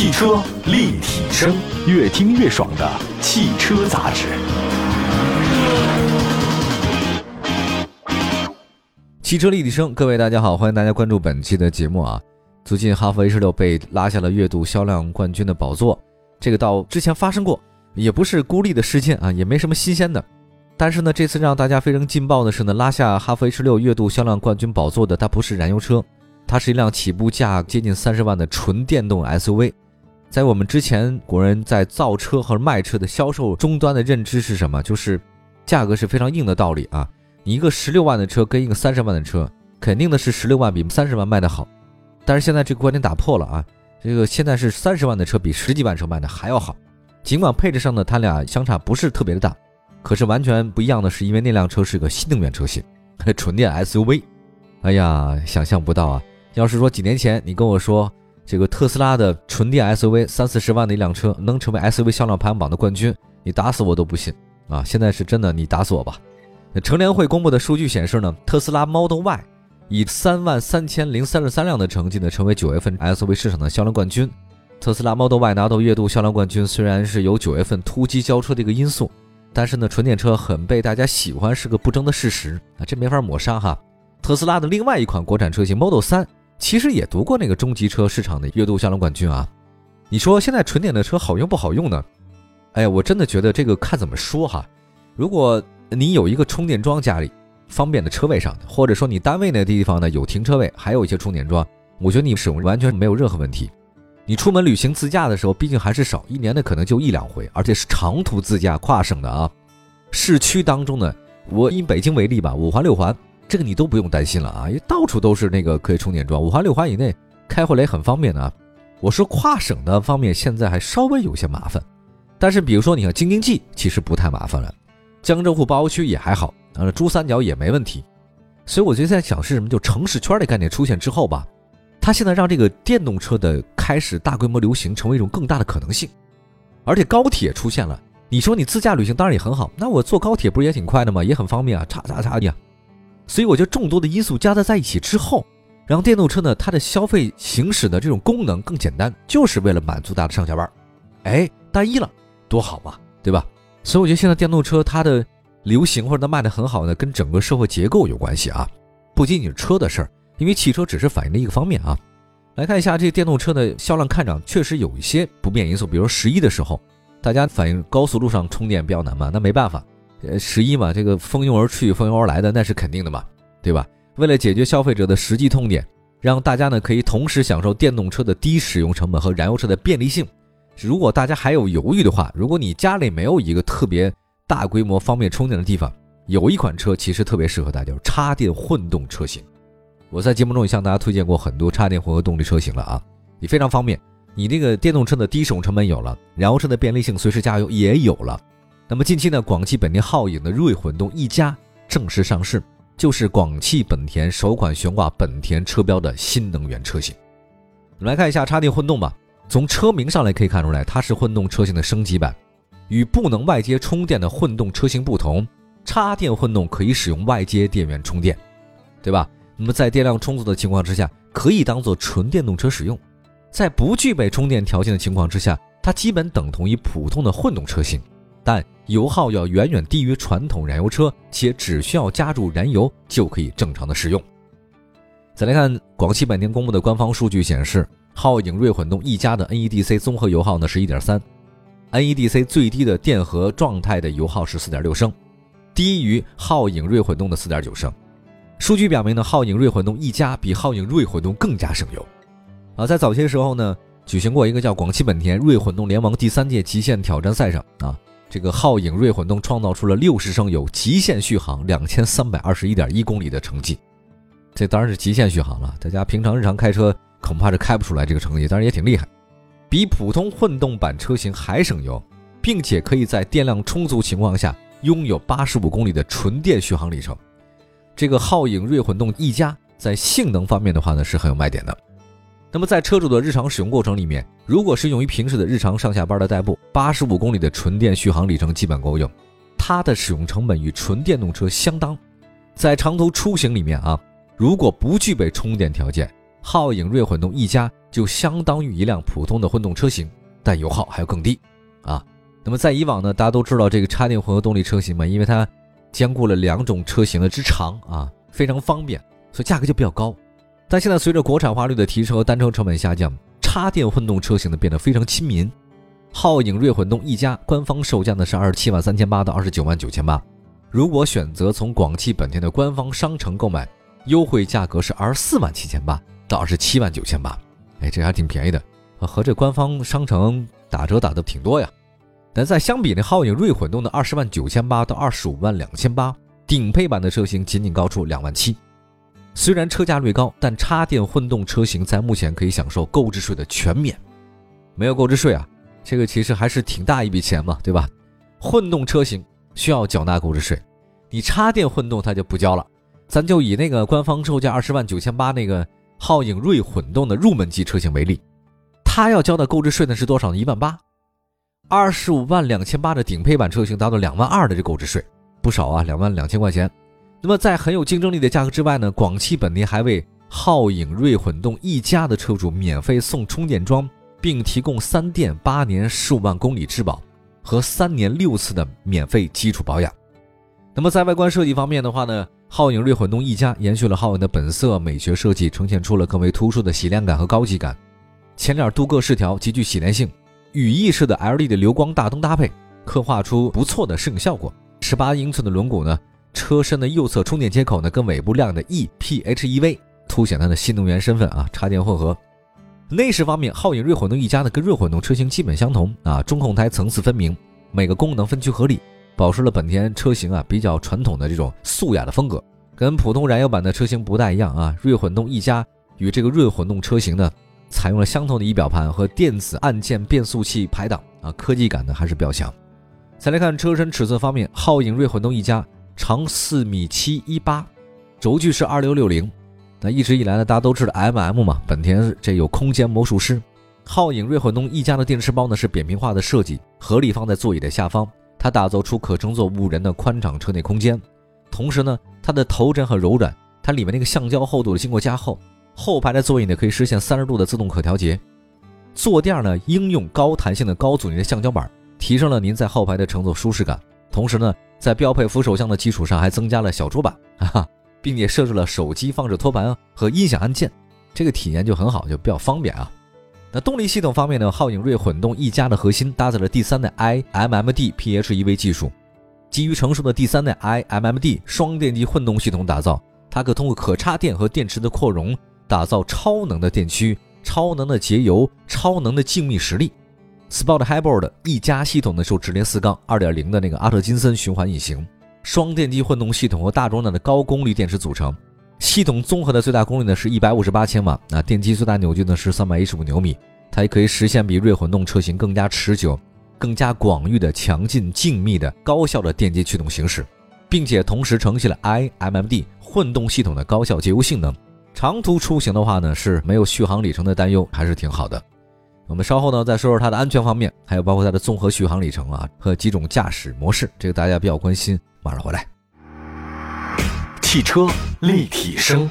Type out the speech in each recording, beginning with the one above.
汽车立体声，越听越爽的汽车杂志。汽车立体声，各位大家好，欢迎大家关注本期的节目啊。最近哈弗 H 六被拉下了月度销量冠军的宝座，这个到之前发生过，也不是孤立的事件啊，也没什么新鲜的。但是呢，这次让大家非常劲爆的是呢，拉下哈弗 H 六月度销量冠军宝座的，它不是燃油车，它是一辆起步价接近三十万的纯电动 SUV。在我们之前国人在造车和卖车的销售终端的认知是什么？就是价格是非常硬的道理啊。你一个十六万的车跟一个三十万的车，肯定的是十六万比三十万卖的好。但是现在这个观点打破了啊，这个现在是三十万的车比十几万车卖的还要好。尽管配置上呢，它俩相差不是特别的大，可是完全不一样的是，因为那辆车是个新能源车型，纯电 SUV。哎呀，想象不到啊！要是说几年前你跟我说这个特斯拉的纯电 SUV 三四十万的一辆车能成为 SUV 销量排行榜的冠军，你打死我都不信啊！现在是真的，你打死我吧。那乘联会公布的数据显示呢，特斯拉 Model Y 以三万三千零三十三辆的成绩呢，成为九月份 SUV 市场的销量冠军。特斯拉 Model Y 拿到月度销量冠军，虽然是有九月份突击交车的一个因素，但是呢，纯电车很被大家喜欢是个不争的事实啊，这没法抹杀哈。特斯拉的另外一款国产车型 Model 3，其实也读过那个中级车市场的月度销量冠军啊。你说现在纯电的车好用不好用呢？哎，我真的觉得这个看怎么说哈。如果你有一个充电桩，家里方便的车位上，或者说你单位那地方呢有停车位，还有一些充电桩，我觉得你使用完全没有任何问题。你出门旅行自驾的时候，毕竟还是少，一年的可能就一两回，而且是长途自驾跨省的啊。市区当中呢，我以北京为例吧，五环六环这个你都不用担心了啊，因为到处都是那个可以充电桩，五环六环以内开回来很方便的啊。我说跨省的方面现在还稍微有些麻烦，但是比如说你看京津冀其实不太麻烦了。江浙沪包区也还好，呃，珠三角也没问题，所以我觉得在想是什么，就城市圈的概念出现之后吧，它现在让这个电动车的开始大规模流行成为一种更大的可能性，而且高铁出现了，你说你自驾旅行当然也很好，那我坐高铁不是也挺快的吗？也很方便啊，叉叉叉的，所以我觉得众多的因素加在在一起之后，让电动车呢它的消费行驶的这种功能更简单，就是为了满足大家上下班，哎，单一了，多好嘛，对吧？所以我觉得现在电动车它的流行或者它卖的很好呢，跟整个社会结构有关系啊，不仅仅是车的事儿，因为汽车只是反映的一个方面啊。来看一下这个电动车的销量看涨，确实有一些不便因素，比如十一的时候，大家反映高速路上充电比较难嘛，那没办法，呃，十一嘛，这个蜂拥而去、蜂拥而来的那是肯定的嘛，对吧？为了解决消费者的实际痛点，让大家呢可以同时享受电动车的低使用成本和燃油车的便利性。如果大家还有犹豫的话，如果你家里没有一个特别大规模方便充电的地方，有一款车其实特别适合大家，插电混动车型。我在节目中也向大家推荐过很多插电混合动力车型了啊，也非常方便。你这个电动车的低使用成本有了，燃油车的便利性随时加油也有了。那么近期呢，广汽本田皓影的锐混动一加正式上市，就是广汽本田首款悬挂本田车标的新能源车型。我们来看一下插电混动吧。从车名上来可以看出来，它是混动车型的升级版。与不能外接充电的混动车型不同，插电混动可以使用外接电源充电，对吧？那么在电量充足的情况之下，可以当做纯电动车使用。在不具备充电条件的情况之下，它基本等同于普通的混动车型，但油耗要远远低于传统燃油车，且只需要加注燃油就可以正常的使用。再来看广汽本田公布的官方数据显示。皓影锐混动 E+ 的 NEDC 综合油耗呢是 1.3，NEDC 最低的电荷状态的油耗是4.6升，低于皓影锐混动的4.9升。数据表明呢，皓影锐混动 E+ 比皓影锐混动更加省油。啊，在早些时候呢，举行过一个叫广汽本田锐混动联盟第三届极限挑战赛上啊，这个皓影锐混动创造出了60升油极限续航2321.1公里的成绩。这当然是极限续航了，大家平常日常开车。恐怕是开不出来这个成绩，但是也挺厉害，比普通混动版车型还省油，并且可以在电量充足情况下拥有八十五公里的纯电续航里程。这个皓影锐混动 E+ 在性能方面的话呢是很有卖点的。那么在车主的日常使用过程里面，如果是用于平时的日常上下班的代步，八十五公里的纯电续航里程基本够用。它的使用成本与纯电动车相当。在长途出行里面啊，如果不具备充电条件，皓影锐混动一加就相当于一辆普通的混动车型，但油耗还要更低啊。那么在以往呢，大家都知道这个插电混合动力车型嘛，因为它兼顾了两种车型的之长啊，非常方便，所以价格就比较高。但现在随着国产化率的提升和单车成本下降，插电混动车型呢变得非常亲民。皓影锐混动一加官方售价呢是二十七万三千八到二十九万九千八，如果选择从广汽本田的官方商城购买，优惠价格是二十四万七千八到二十七万九千八，哎，这还挺便宜的，和这官方商城打折打的挺多呀。但再相比呢，皓影锐混动的二十万九千八到二十五万两千八，顶配版的车型仅仅高出两万七。虽然车价略高，但插电混动车型在目前可以享受购置税的全免。没有购置税啊，这个其实还是挺大一笔钱嘛，对吧？混动车型需要缴纳购置税，你插电混动它就不交了。咱就以那个官方售价二十万九千八那个皓影锐混动的入门级车型为例，它要交的购置税呢是多少呢？一万八。二十五万两千八的顶配版车型达到两万二的这购置税，不少啊，两万两千块钱。那么在很有竞争力的价格之外呢，广汽本田还为皓影锐混动一加的车主免费送充电桩，并提供三电八年十五万公里质保和三年六次的免费基础保养。那么在外观设计方面的话呢，皓影锐混动一加延续了皓影的本色美学设计，呈现出了更为突出的洗练感和高级感。前脸镀铬饰条极具洗练性，羽翼式的 LED 的流光大灯搭配，刻画出不错的摄影效果。十八英寸的轮毂呢？车身的右侧充电接口呢，跟尾部亮的 ePHEV 凸显它的新能源身份啊，插电混合。内饰方面，皓影锐混动一加呢跟锐混动车型基本相同啊，中控台层次分明，每个功能分区合理，保持了本田车型啊比较传统的这种素雅的风格，跟普通燃油版的车型不大一样啊。锐混动一加与这个锐混动车型呢，采用了相同的仪表盘和电子按键变速器排档啊，科技感呢还是比较强。再来看车身尺寸方面，皓影锐混动一加。长四米七一八，轴距是二六六零。那一直以来呢，大家都知道 M M 嘛，本田这有空间魔术师。皓影锐混动一家的电池包呢是扁平化的设计，合理放在座椅的下方，它打造出可乘坐五人的宽敞车内空间。同时呢，它的头枕很柔软，它里面那个橡胶厚度经过加厚，后排的座椅呢可以实现三十度的自动可调节。坐垫呢应用高弹性的高阻尼的橡胶板，提升了您在后排的乘坐舒适感。同时呢。在标配扶手箱的基础上，还增加了小桌板，哈，并且设置了手机放置托盘和音响按键，这个体验就很好，就比较方便啊。那动力系统方面呢，皓影锐混动 E 加的核心搭载了第三代 iMMD PHEV 技术，基于成熟的第三代 iMMD 双电机混动系统打造，它可通过可插电和电池的扩容，打造超能的电驱、超能的节油、超能的静谧实力。Sport Hybrid 一加系统呢，就直连四缸二点零的那个阿特金森循环引擎，双电机混动系统和大容量的高功率电池组成。系统综合的最大功率呢是一百五十八千瓦，那电机最大扭矩呢是三百一十五牛米。它也可以实现比锐混动车型更加持久、更加广域的强劲、静谧的高效的电机驱动行驶，并且同时承袭了 iMMD 混动系统的高效节油性能。长途出行的话呢，是没有续航里程的担忧，还是挺好的。我们稍后呢再说说它的安全方面，还有包括它的综合续航里程啊和几种驾驶模式，这个大家比较关心。马上回来，汽车立体声，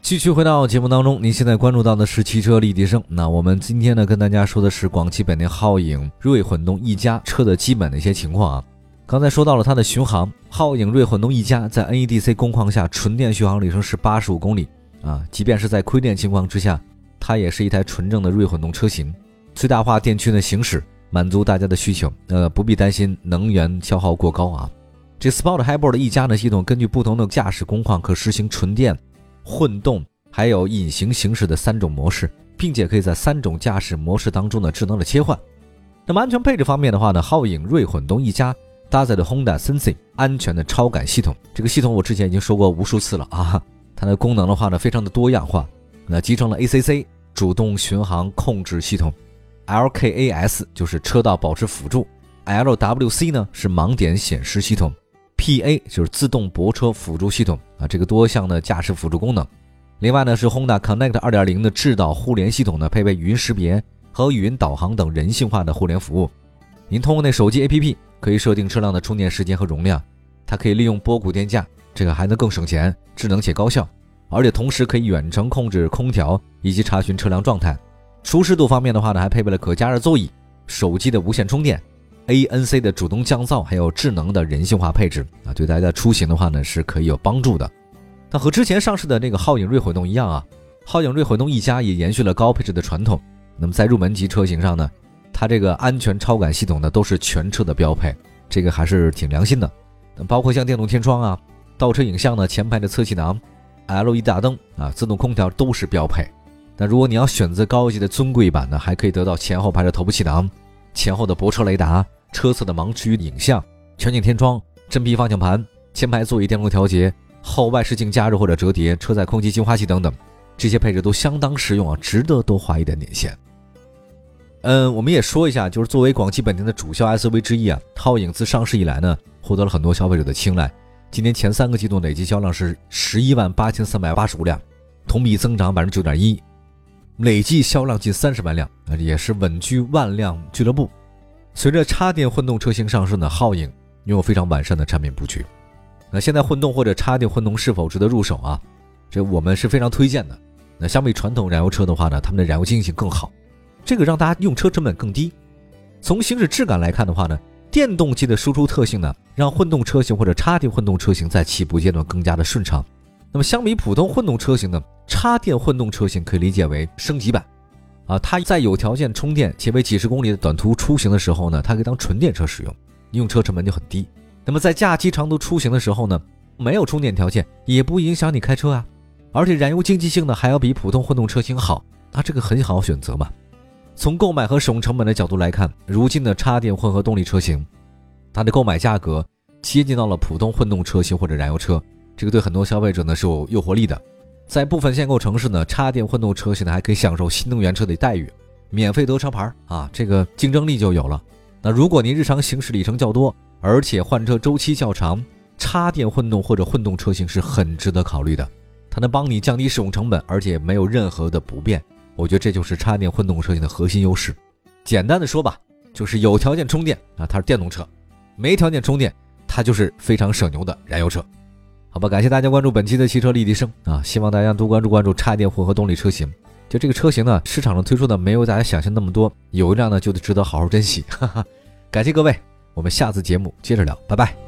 继续回到节目当中。您现在关注到的是汽车立体声。那我们今天呢跟大家说的是广汽本田皓影锐混动一加车的基本的一些情况啊。刚才说到了它的巡航，皓影锐混动一加在 NEDC 工况下纯电续航里程是八十五公里啊，即便是在亏电情况之下。它也是一台纯正的锐混动车型，最大化电驱的行驶满足大家的需求，呃，不必担心能源消耗过高啊。这 Sport Hybrid 的 E 加呢系统，根据不同的驾驶工况，可实行纯电、混动还有隐形行驶的三种模式，并且可以在三种驾驶模式当中呢智能的切换。那么安全配置方面的话呢，皓影锐混动一加搭载的 Honda Sensi 安全的超感系统，这个系统我之前已经说过无数次了啊，它的功能的话呢非常的多样化。那集成了 ACC 主动巡航控制系统，LKAS 就是车道保持辅助，LWC 呢是盲点显示系统，PA 就是自动泊车辅助系统啊，这个多项的驾驶辅助功能。另外呢是 Honda Connect 2.0的智导互联系统呢，配备语音识别和语音导航等人性化的互联服务。您通过那手机 APP 可以设定车辆的充电时间和容量，它可以利用波谷电价，这个还能更省钱，智能且高效。而且同时可以远程控制空调以及查询车辆状态。舒适度方面的话呢，还配备了可加热座椅、手机的无线充电、ANC 的主动降噪，还有智能的人性化配置啊，对大家出行的话呢是可以有帮助的。那和之前上市的那个皓影锐混动一样啊，皓影锐混动一家也延续了高配置的传统。那么在入门级车型上呢，它这个安全超感系统呢都是全车的标配，这个还是挺良心的。那包括像电动天窗啊、倒车影像呢、前排的侧气囊、LED 大灯啊、自动空调都是标配。那如果你要选择高级的尊贵版呢，还可以得到前后排的头部气囊、前后的泊车雷达、车侧的盲区影像、全景天窗、真皮方向盘、前排座椅电动调节、后外视镜加热或者折叠、车载空气净化器等等，这些配置都相当实用啊，值得多花一点点钱。嗯，我们也说一下，就是作为广汽本田的主销 SUV 之一啊，皓影自上市以来呢，获得了很多消费者的青睐。今年前三个季度累计销量是十一万八千三百八十五辆，同比增长百分之九点一。累计销量近三十万辆，啊，也是稳居万辆俱乐部。随着插电混动车型上市呢，皓影拥有非常完善的产品布局。那现在混动或者插电混动是否值得入手啊？这我们是非常推荐的。那相比传统燃油车的话呢，他们的燃油经济性更好，这个让大家用车成本更低。从行驶质感来看的话呢，电动机的输出特性呢，让混动车型或者插电混动车型在起步阶段更加的顺畅。那么相比普通混动车型呢，插电混动车型可以理解为升级版，啊，它在有条件充电且为几十公里的短途出行的时候呢，它可以当纯电车使用，用车成本就很低。那么在假期长途出行的时候呢，没有充电条件也不影响你开车啊，而且燃油经济性呢还要比普通混动车型好，那这个很好选择嘛。从购买和使用成本的角度来看，如今的插电混合动力车型，它的购买价格接近到了普通混动车型或者燃油车。这个对很多消费者呢是有诱惑力的，在部分限购城市呢，插电混动车型呢还可以享受新能源车的待遇，免费得车牌啊，这个竞争力就有了。那如果您日常行驶里程较多，而且换车周期较长，插电混动或者混动车型是很值得考虑的，它能帮你降低使用成本，而且没有任何的不便。我觉得这就是插电混动车型的核心优势。简单的说吧，就是有条件充电啊，它是电动车；没条件充电，它就是非常省油的燃油车。好吧，感谢大家关注本期的汽车立体声啊！希望大家多关注关注插电混合动力车型。就这个车型呢，市场上推出的没有大家想象那么多，有一辆呢就得值得好好珍惜。哈哈，感谢各位，我们下次节目接着聊，拜拜。